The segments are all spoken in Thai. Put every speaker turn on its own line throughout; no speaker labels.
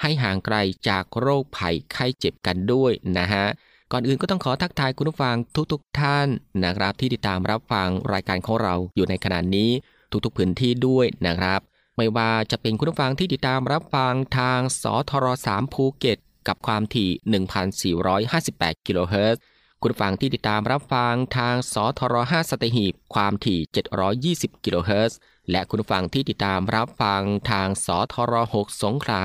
ให้ห่างไกลจากโรคภัยไข้เจ็บกันด้วยนะฮะก่อนอื่นก็ต้องขอทักทายคุณผู้ฟังทุกๆทท่านนะครับ ที่ติดตามรับฟังรายการของเราอยู่ในขณะนี้ทุกๆพื้นที่ด้วยนะครับ ไม่ว่าจะเป็นคุณผู้ฟังที่ติดตามรับฟังทางสทร3ภูเก็ต กับความถี่ 1,458 กิโลเฮิรตซ์คุณผู้ฟังที่ติดตามรับฟังทางสทร5สตหีบความถี่ 720 กิโลเฮิรตซ์และคุณผู้ฟังที่ติดตามรับฟังทางสทร6สงขลา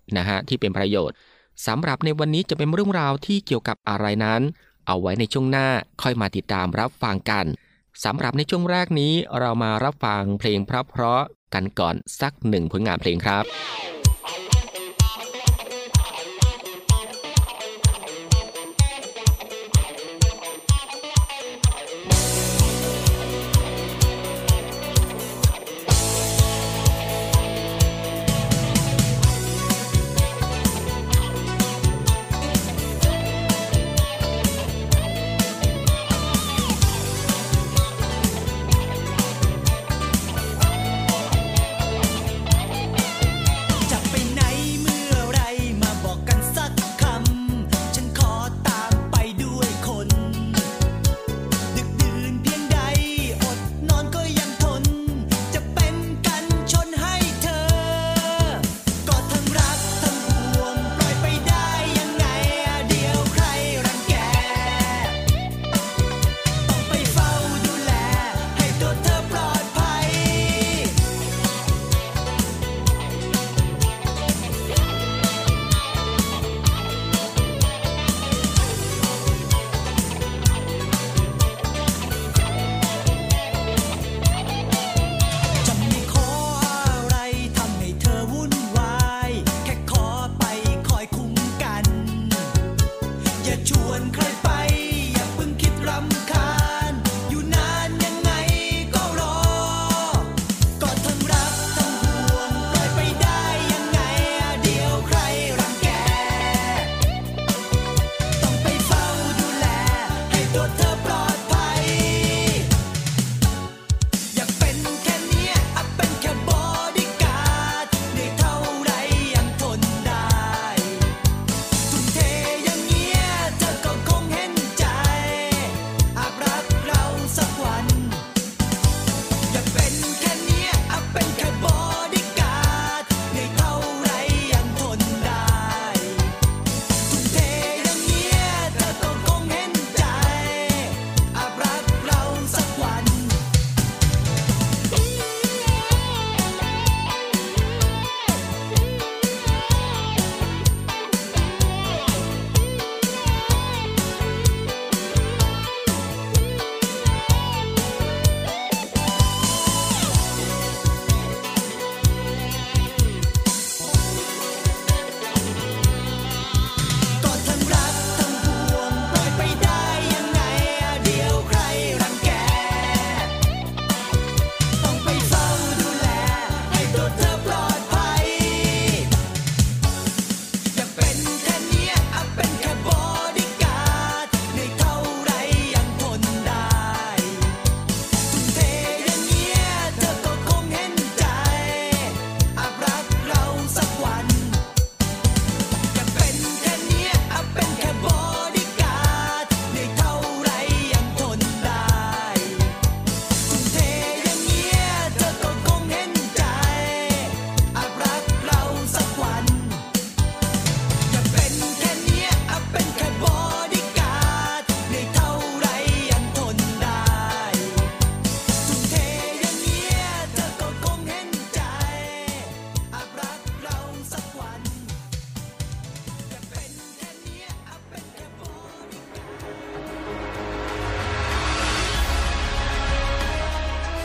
นะฮะที่เป็นประโยชน์สำหรับในวันนี้จะเป็นเรื่องราวที่เกี่ยวกับอะไรนั้น เอาไว้ในช่วงหน้าค่อยมาติดตามรับฟังกันสำหรับในช่วงแรกนี้เรามารับฟังเพลงเพราะๆกันก่อนสักหนึ่งผลงานเพลงครับ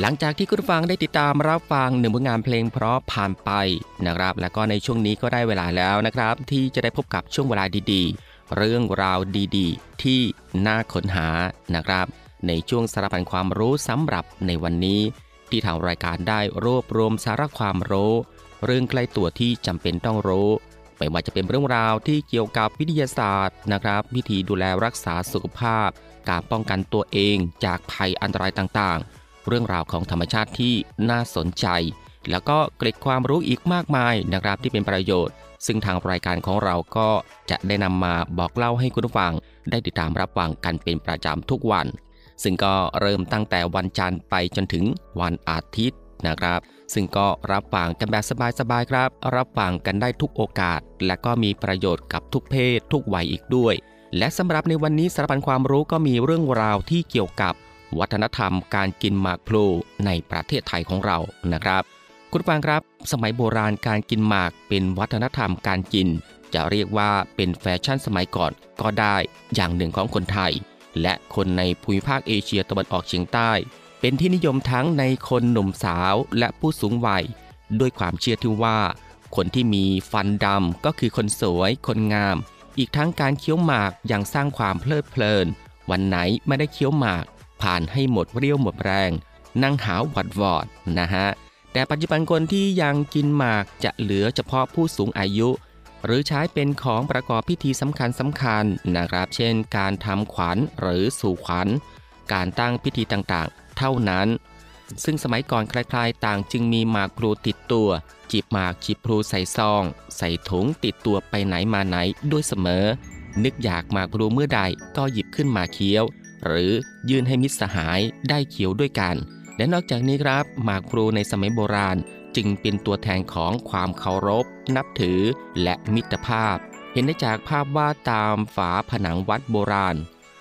หลังจากที่คุณฟังได้ติดตามรับฟังหนึ่งผลงานเพลงเพราะผ่านไปนะครับ แล้วก็ในช่วงนี้ก็ได้เวลาแล้วนะครับ ที่จะได้พบกับช่วงเวลาดีๆ เรื่องราวดีๆ ที่น่าค้นหานะครับ ในช่วงสารพันความรู้สำหรับในวันนี้ ที่ทางรายการได้รวบรวมสาระความรู้ เรื่องใกล้ตัวที่จำเป็นต้องรู้ ไม่ว่าจะเป็นเรื่องราวที่เกี่ยวกับวิทยาศาสตร์นะครับ วิธีดูแลรักษาสุขภาพ การป้องกันตัวเองจากภัยอันตรายต่างๆ เรื่องราวของธรรมชาติที่น่าสนใจ แล้วก็เกร็ดความรู้อีกมากมายนะครับที่เป็นประโยชน์ ซึ่งทางรายการของเราก็จะได้นำมาบอกเล่าให้คุณผู้ฟัง ได้ติดตามรับฟังกันเป็นประจำทุกวัน ซึ่งก็เริ่มตั้งแต่วันจันทร์ไปจนถึงวันอาทิตย์นะครับ ซึ่งก็รับฟังกันแบบสบายๆครับ รับฟังกันได้ทุกโอกาส และก็มีประโยชน์กับทุกเพศ ทุกวัยอีกด้วย และสำหรับในวันนี้สารพันความรู้ก็มีเรื่องราวที่เกี่ยวกับ วัฒนธรรมการกินหมากพลูในประเทศไทยของเรานะครับ คุณฟังครับ สมัยโบราณการกินหมากเป็นวัฒนธรรมการกิน จะเรียกว่าเป็นแฟชั่นสมัยก่อนก็ได้อย่างหนึ่งของคนไทย และคนในภูมิภาคเอเชียตะวันออกเฉียงใต้ เป็นที่นิยมทั้งในคนหนุ่มสาวและผู้สูงวัย ด้วยความเชื่อที่ว่า คนที่มีฟันดำก็คือคนสวยคนงาม อีกทั้งการเคี้ยวหมากยังสร้างความเพลิดเพลิน วันไหนไม่ได้เคี้ยวหมาก ผ่านให้หมดเรี่ยวหมดแรง นั่งหาวหวัดวอดนะฮะ แต่ปัจจุบันคนที่ยังกินหมากจะเหลือเฉพาะผู้สูงอายุ หรือใช้เป็นของประกอบพิธีสำคัญสำคัญนะครับ เช่น การทำขวัญหรือสู่ขวัญ การตั้งพิธีต่างๆ เท่านั้น ซึ่งสมัยก่อนใครๆ ต่างจึงมีหมากพลูติดตัว จีบหมากจีบพลูใส่ซอง ใส่ถุงติดตัวไปไหนมาไหนด้วยเสมอ นึกอยากหมากพลูเมื่อใดก็หยิบขึ้นมาเคี้ยว หรือยื่นให้มิตรสหายได้เคี้ยวด้วยกัน และนอกจากนี้ครับ หมากพลูในสมัยโบราณ จึงเป็นตัวแทนของความเคารพ นับถือ และมิตรภาพ เห็นได้จากภาพวาดตามฝาผนังวัดโบราณ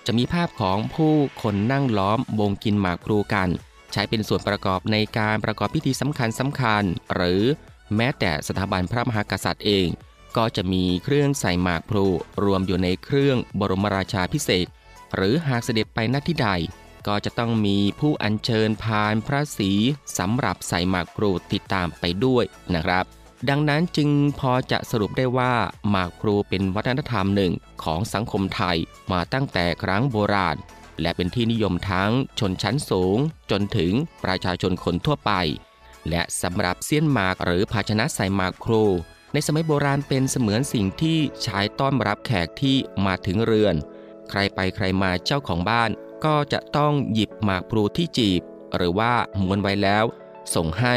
จะมีภาพของผู้คนนั่งล้อมวงกินหมากพลูกัน ใช้เป็นส่วนประกอบในการประกอบพิธีสำคัญสำคัญ หรือแม้แต่สถาบันพระมหากษัตริย์เอง ก็จะมีเครื่องใส่หมากพลูรวมอยู่ในเครื่องบรมราชาพิเศษ หรือหากเสด็จไปณที่ใด ก็จะต้องมีผู้อัญเชิญพานพระศรีสำหรับใส่หมากพลูติดตามไปด้วยนะครับ ดังนั้นจึงพอจะสรุปได้ว่าหมากพลูเป็นวัฒนธรรมหนึ่งของสังคมไทยมาตั้งแต่ครั้งโบราณ และเป็นที่นิยมทั้งชนชั้นสูง จนถึงประชาชนคนทั่วไป และสำหรับเสี้ยนหมากหรือภาชนะใส่หมากครูในสมัยโบราณเป็นเสมือนสิ่งที่ใช้ต้อนรับแขกที่มาถึงเรือน ใครไปใครมาเจ้าของบ้าน ก็จะต้องหยิบหมากพลูที่จีบ หรือว่าม้วนไว้แล้ว ส่งให้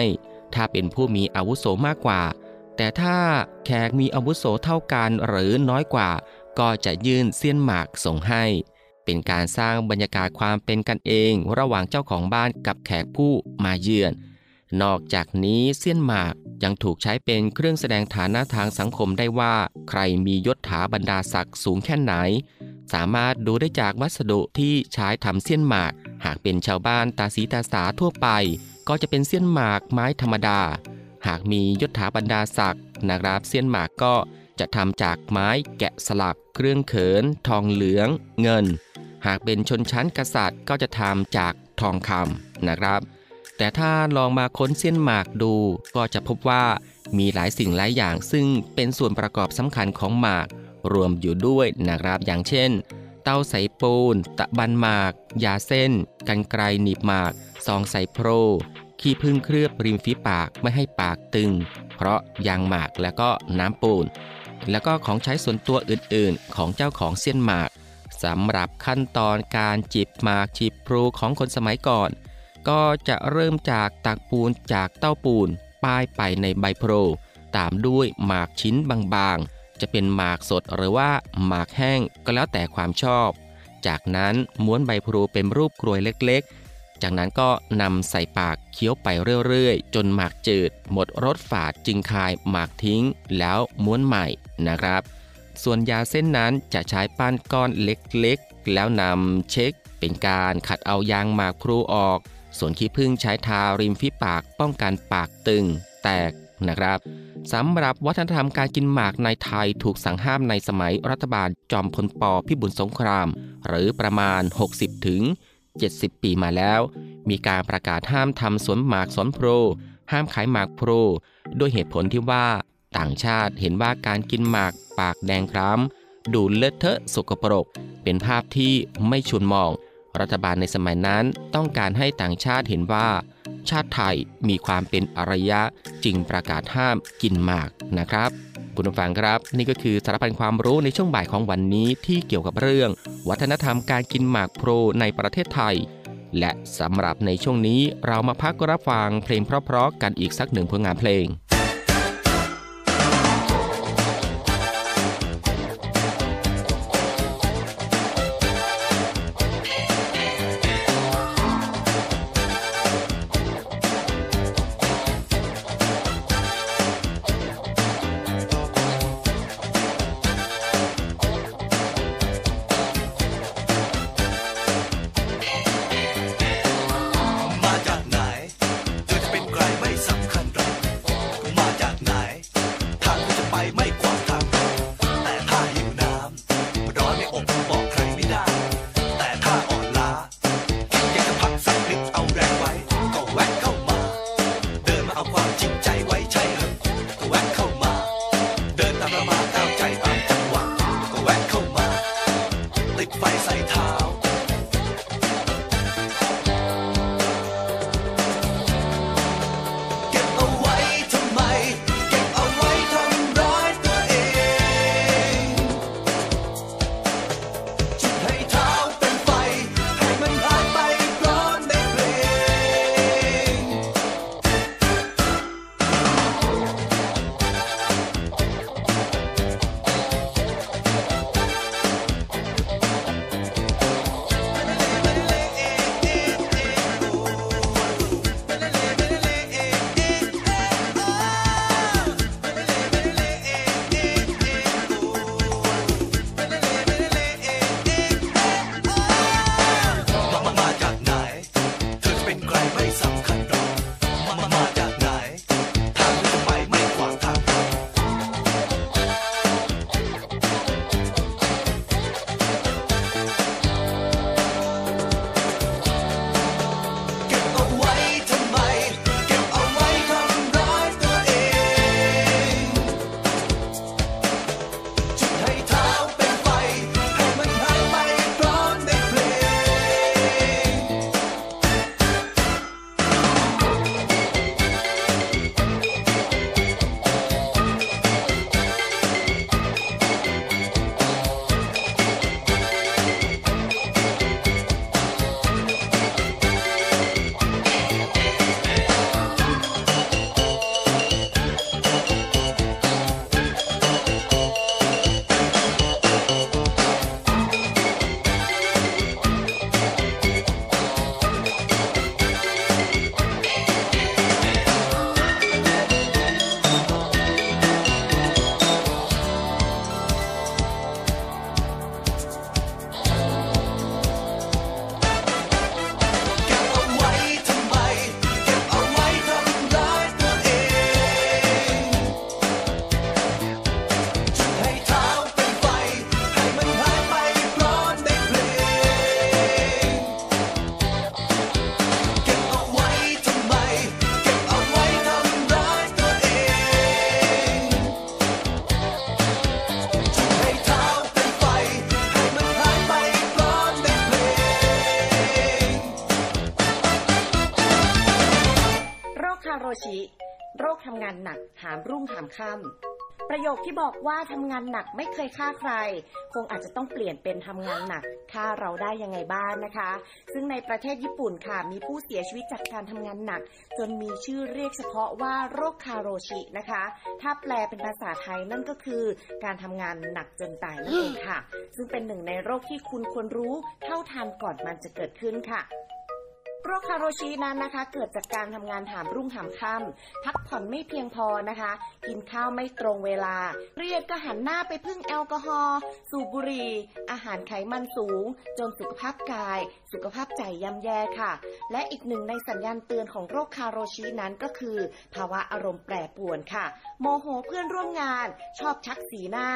ถ้าเป็นผู้มีอาวุโสมากกว่า แต่ถ้าแขกมีอาวุโสเท่ากันหรือน้อยกว่า ก็จะยื่นเสี้ยนหมากส่งให้ เป็นการสร้างบรรยากาศความเป็นกันเอง ระหว่างเจ้าของบ้านกับแขกผู้มาเยือน นอกจากนี้เสี้ยนหมากยังถูกใช้เป็นเครื่องแสดงฐานะทางสังคมได้ว่า ใครมียศถาบรรดาศักดิ์สูงแค่ไหน สามารถดูได้จากวัสดุที่ใช้ทำเสี้ยนหมาก หากเป็นชาวบ้านตาสีตาสาทั่วไป ก็จะเป็นเสี้ยนหมากไม้ธรรมดา หากมียศถาบรรดาศักดิ์นะครับเสี้ยนหมากก็จะทำจากไม้แกะสลัก เครื่องเขิน ทองเหลือง เงิน หากเป็นชนชั้นกษัตริย์ก็จะทำจากทองคำนะครับ แต่ถ้าลองมาค้นเสี้ยนหมากดูก็จะพบว่ามีหลายสิ่งหลายอย่างซึ่งเป็นส่วนประกอบสำคัญของหมาก รวมอยู่ด้วยนะครับอย่างเช่น เต้าใสปูน ตะบันหมาก ยาเส้น กันไกรหนีบหมากซองใสโพรขี้พึ่งเคลือบริมฝีปากไม่ให้ปากตึง เพราะยางหมากแล้วก็น้ำปูน แล้วก็ของใช้ส่วนตัวอื่นๆ ของเจ้าของเส้นหมากสำหรับขั้นตอนการจิบหมากจิบพลูของคนสมัยก่อน ก็จะเริ่มจากตักปูนจากเต้าปูน ป้ายไปในใบโพรตามด้วยหมากชิ้นบางๆ จะเป็นหมากสดหรือว่าหมากแห้งก็แล้วแต่ความชอบ จากนั้นม้วนใบพลูเป็นรูปกรวยเล็กๆ จากนั้นก็นำใส่ปากเคี้ยวไปเรื่อยๆ จนหมากจืด หมดรสฝาดจึงคายหมากทิ้ง แล้วม้วนใหม่นะครับ ส่วนยาเส้นนั้นจะใช้ปั้นก้อนเล็กๆ แล้วนำเช็ค เป็นการขัดเอายางหมากพลูออก ส่วนขี้ผึ้งใช้ทาริมฝีปากป้องกันปากตึง แตก นะครับสำหรับวัฒนธรรมการกินหมากในไทยถูกสั่งห้ามในสมัยรัฐบาลจอมพลปพิบูลสงคราม หรือประมาณ 60 ถึง 70 ปีมาแล้ว มีการประกาศห้ามทำสวนหมากสวนโพรห้ามขายหมากโพรด้วยเหตุผลที่ว่าต่างชาติเห็นว่าการกินหมากปากแดงคล้ำดูเลอะเทอะสกปรก เป็นภาพที่ไม่ชวนมอง รัฐบาลในสมัยนั้นต้องการให้ต่างชาติเห็นว่า ชาติไทยมีความเป็นอารยะจึงประกาศห้ามกินหมากนะครับคุณผู้ฟังครับ นี่ก็คือสารพันความรู้ในช่วงบ่ายของวันนี้ที่เกี่ยวกับเรื่อง วัฒนธรรมการกินหมากโพรในประเทศไทย และสำหรับในช่วงนี้เรามาพักรับฟังเพลงเพราะๆกันอีกสักหนึ่งผลงานเพลง
หามรุ่งหามค่ำประโยคที่บอกว่าทำงานหนักไม่เคยฆ่าใคร คงอาจจะต้องเปลี่ยนเป็นทำงานหนักฆ่าเราได้ยังไงบ้างนะคะ ซึ่งในประเทศญี่ปุ่นค่ะมีผู้เสียชีวิตจากการทำงานหนัก จนมีชื่อเรียกเฉพาะว่าโรคคาโรชินะคะ ถ้าแปลเป็นภาษาไทยนั่นก็คือ การทำงานหนักจนตายนั่นเองค่ะ ซึ่งเป็นหนึ่งในโรคที่คุณควรรู้เท่าทันก่อนมันจะเกิดขึ้นค่ะ โรคคาโรชินั้นนะคะ เกิดจากการทำงานหามรุ่งหามค่ำพักผ่อนไม่เพียงพอนะคะ กินข้าวไม่ตรงเวลา เครียดก็หันหน้าไปพึ่งแอลกอฮอล์สูบบุหรี่อาหารไขมันสูง จนสุขภาพกาย สุขภาพใจย่ำแย่ค่ะ และอีกหนึ่งในสัญญาณเตือนของโรคคาโรชินั้นก็คือ ภาวะอารมณ์แปรปรวนค่ะ โมโหเพื่อนร่วมงาน ชอบชักสีหน้า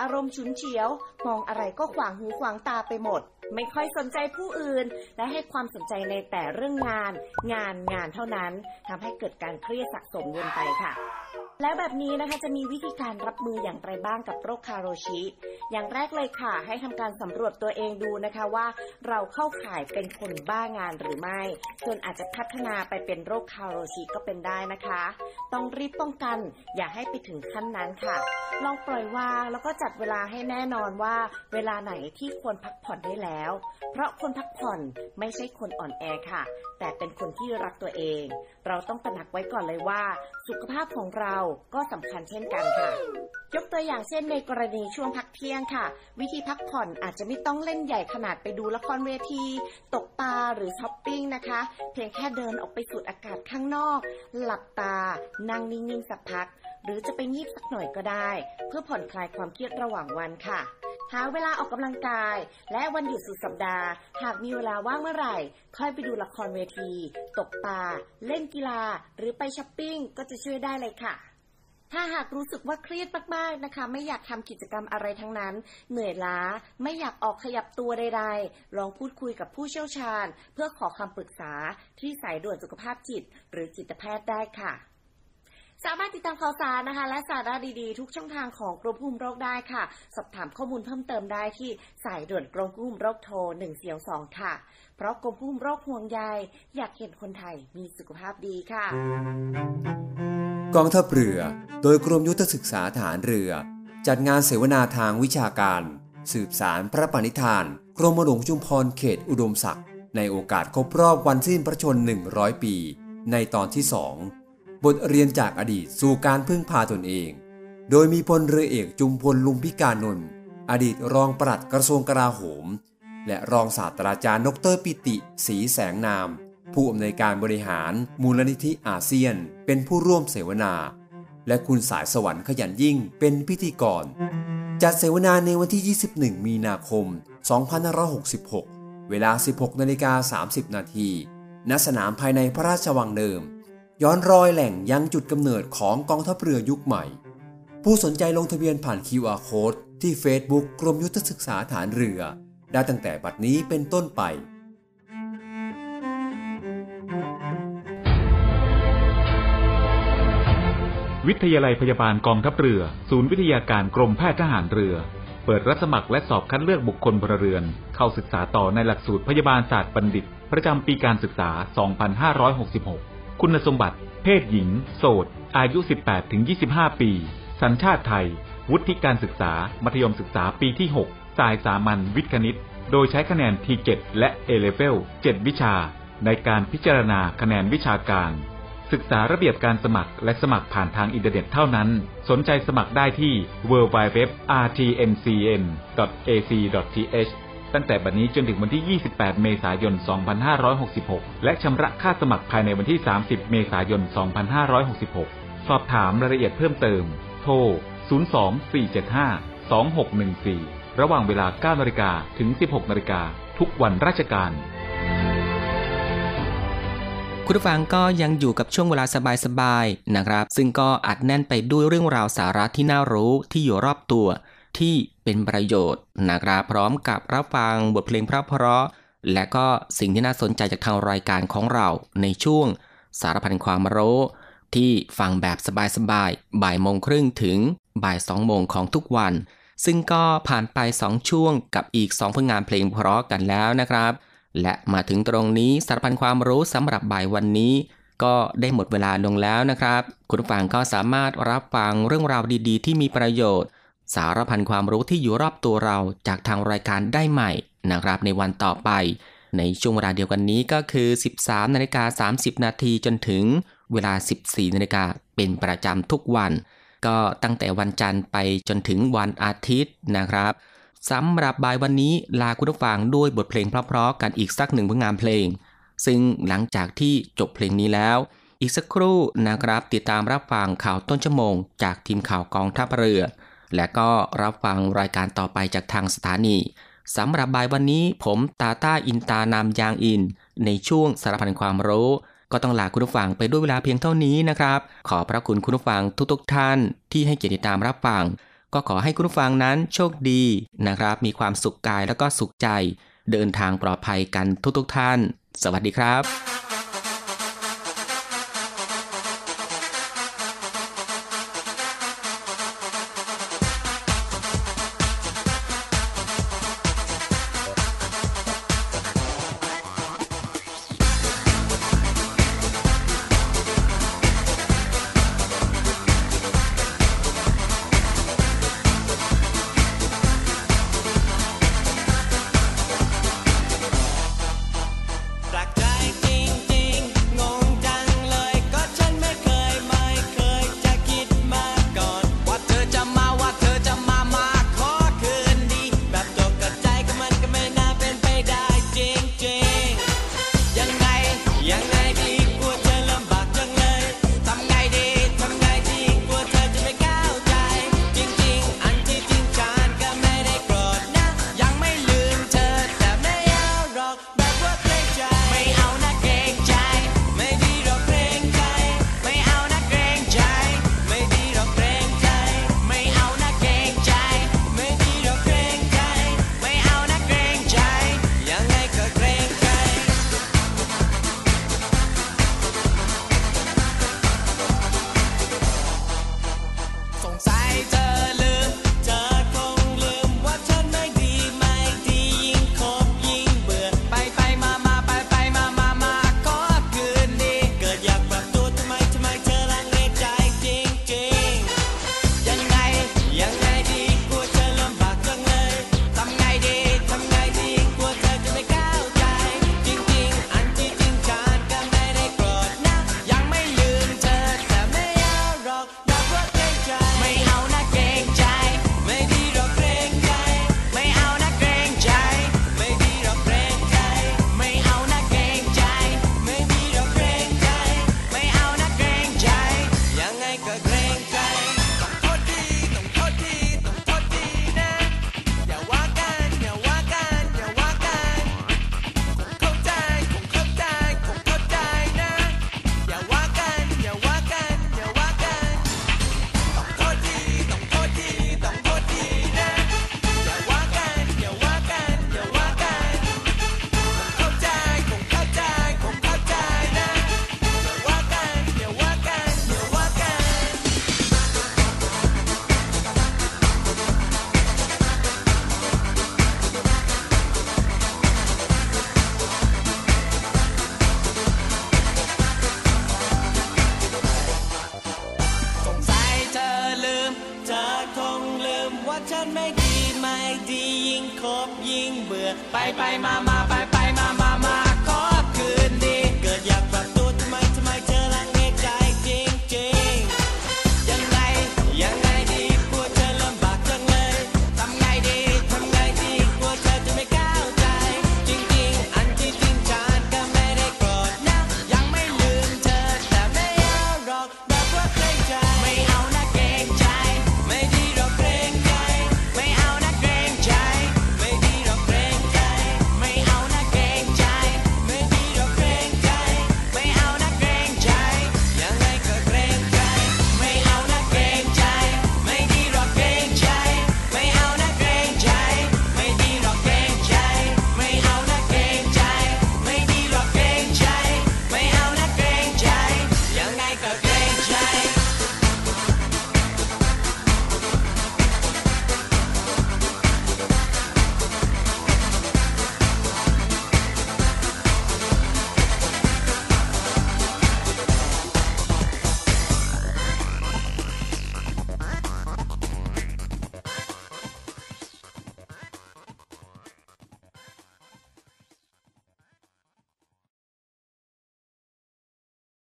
อารมณ์ฉุนเฉียว มองอะไรก็ขวางหูขวางตาไปหมด ไม่ค่อยสนใจผู้อื่น และให้ความสนใจในแต่เรื่องงาน งานงานเท่านั้นทำให้เกิดการเครียดสะสมวนไปค่ะ แล้วแบบนี้นะคะจะมีวิธีการรับมืออย่างไรบ้างกับโรคคาโรชิ อย่างแรกเลยค่ะ ให้ทำการสำรวจตัวเองดูนะคะว่า เราเข้าข่ายเป็นคนบ้างานหรือไม่จนอาจจะพัฒนาไปเป็นโรคคาโรชิก็เป็นได้นะคะ ต้องรีบป้องกันอย่าให้ไปถึงขั้นนั้นค่ะ ลองปล่อยวางแล้วก็จัดเวลาให้แน่นอนว่า เวลาไหนที่ควรพักผ่อนได้แล้ว เพราะคนพักผ่อนไม่ใช่คนอ่อนแอค่ะ แต่เป็นคนที่รักตัวเองเราต้องตระหนักไว้ก่อนเลยว่า สุขภาพของเราก็สำคัญเช่นกันค่ะ ยกตัวอย่างเช่นในกรณีช่วงพักเที่ยงค่ะ วิธีพักผ่อนอาจจะไม่ต้องเล่นใหญ่ขนาดไปดูละครเวที ตกปลาหรือช้อปปิ้งนะคะ เพียงแค่เดินออกไปสูดอากาศข้างนอก หลับตา นั่งนิ่งๆสักพัก หรือจะไปงีบสักหน่อยก็ได้ เพื่อผ่อนคลายความเครียดระหว่างวันค่ะ หาเวลาออกกำลังกาย และวันหยุดสุดสัปดาห์ หากมีเวลาว่างเมื่อไหร่ ค่อยไปดูละครเวที ตกปลาเล่นกีฬา หรือไปช้อปปิ้งก็จะช่วยได้เลยค่ะถ้าหากรู้สึกว่าเครียดมากๆนะคะ ไม่อยากทำกิจกรรมอะไรทั้งนั้น เหนื่อยล้า ไม่อยากออกขยับตัวใดๆ ลองพูดคุยกับผู้เชี่ยวชาญ เพื่อขอคำปรึกษาที่สายด่วนสุขภาพจิต หรือจิตแพทย์ได้ค่ะ สามารถติดตามข่าวสารนะคะ และสาระดีๆ ทุกช่องทางของกรมควบคุมโรคได้ค่ะ สอบถามข้อมูลเพิ่มเติมได้ที่สายด่วนกรมควบคุมโรคโทร1 4 2ค่ะ เพราะกรมควบคุมโรคห่วงใยอยากเห็นคนไทยมีสุขภาพดีค่ะ
กองทัพเรือ โดยกรมยุทธศึกษาฐานเรือ จัดงานเสวนาทางวิชาการ สืบสารพระปณิธานกรมหลวงชุมพรเขตอุดมศักดิ์ในโอกาสครบรอบวันสิ้นพระชน 100 ปี ในตอนที่2 บทเรียนจากอดีตสู่การพึ่งพาตนเอง โดยมีพลเรือเอกจุมพลลุงพิการนนท์อดีตรองปลัดกระทรวงกลาโหม และรองศาสตราจารย์ดรปิติศรีแสงนาม ผู้อำนวยการบริหารมูลนิธิอาเซียน เป็นผู้ร่วมเสวนา และคุณสายสวรรค์ขยันยิ่งเป็นพิธีกร จัดเสวนาในวันที่ 21 มีนาคม 2566 เวลา 16นาฬิกา30 นาทีณสนามภายในพระราชวังเดิม ย้อนรอยแหล่งยังจุดกำเนิดของกองทัพเรือยุคใหม่ ผู้สนใจลงทะเบียนผ่าน QR Code ที่ Facebook กรมยุทธศึกษาฐานเรือ ได้ตั้งแต่บัดนี้เป็นต้นไป
วิทยาลัยพยาบาลกองทัพเรือ ศูนย์วิทยาการกรมแพทย์ทหารเรือ เปิดรับสมัครและสอบคัดเลือกบุคคลพลเรือน เข้าศึกษาต่อในหลักสูตรพยาบาลศาสตร์บัณฑิต ประจำปีการศึกษา 2566 คุณสมบัติ เพศหญิง โสด อายุ 18-25 ปี สัญชาติไทย วุฒิการศึกษา มัธยมศึกษาปีที่ 6 สายสามัญวิทย์คณิต โดยใช้คะแนน T7 และ A-Level 7วิชา ในการพิจารณาคะแนนวิชาการ ศึกษาระเบียบการสมัครและสมัครผ่านทางอินเทอร์เน็ตเท่านั้น สนใจสมัครได้ที่ www.rtncn.ac.th ตั้งแต่บัดนี้จนถึงวันที่ 28 เมษายน 2566 และชำระค่าสมัครภายในวันที่ 30 เมษายน 2566 สอบถามรายละเอียดเพิ่มเติม โทร 024752614 ระหว่างเวลา 9นาฬิกาถึง 16นาฬิกาทุกวันราชการ
คุณผู้ฟังก็ยังอยู่กับช่วงเวลาสบายๆนะครับ ซึ่งก็อัดแน่นไปด้วยเรื่องราวสาระที่น่ารู้ที่อยู่รอบตัว ที่เป็นประโยชน์นะครับพร้อมกับรับฟังบทเพลงเพราะ และก็สิ่งที่น่าสนใจจากทางรายการของเราในช่วงสารพันความรู้ ที่ฟังแบบสบายๆบ่ายโมงครึ่งถึงบ่ายสองโมงของทุกวัน ซึ่งก็ผ่านไป 2 ช่วงกับอีก 2 ผลงานเพลงเพราะกันแล้วนะครับ และมาถึงตรงนี้สารพันความรู้สำหรับบ่ายวันนี้
ก็ได้หมดเวลาลงแล้วนะครับ คุณฟังก็สามารถรับฟังเรื่องราวดีๆ ที่มีประโยชน์ สารพันความรู้ที่อยู่รอบตัวเราจากทางรายการได้ใหม่นะครับในวันต่อไป ในช่วงเวลาเดียวกันนี้ก็คือ 13นาฬิกา30 นาทีจนถึงเวลา 14นาฬิกาเป็นประจำทุกวัน ก็ตั้งแต่วันจันทร์ไปจนถึงวันอาทิตย์นะครับสำหรับบ่ายวันนี้ลาคุณผู้ฟังด้วยบทเพลงเพราะๆกันอีกสักหนึ่งผลงานเพลง ซึ่งหลังจากที่จบเพลงนี้แล้ว อีกสักครู่นะครับติดตามรับฟังข่าวต้นชั่วโมง จากทีมข่าวกองทัพเรือ และก็รับฟังรายการต่อไปจากทางสถานีสำหรับบ่ายวันนี้ผมตาต้าอินตานามยางอิน ในช่วงสารพันความรู้ ก็ต้องลาคุณผู้ฟังไปด้วยเวลาเพียงเท่านี้นะครับ ขอพระคุณคุณผู้ฟังทุกๆทท่านที่ให้เกียรติตามรับฟัง ก็ขอให้คุณผู้ฟังนั้นโชคดีนะครับ มีความสุขกายแล้วก็สุขใจ เดินทางปลอดภัยกันทุกๆทท่าน สวัสดีครับ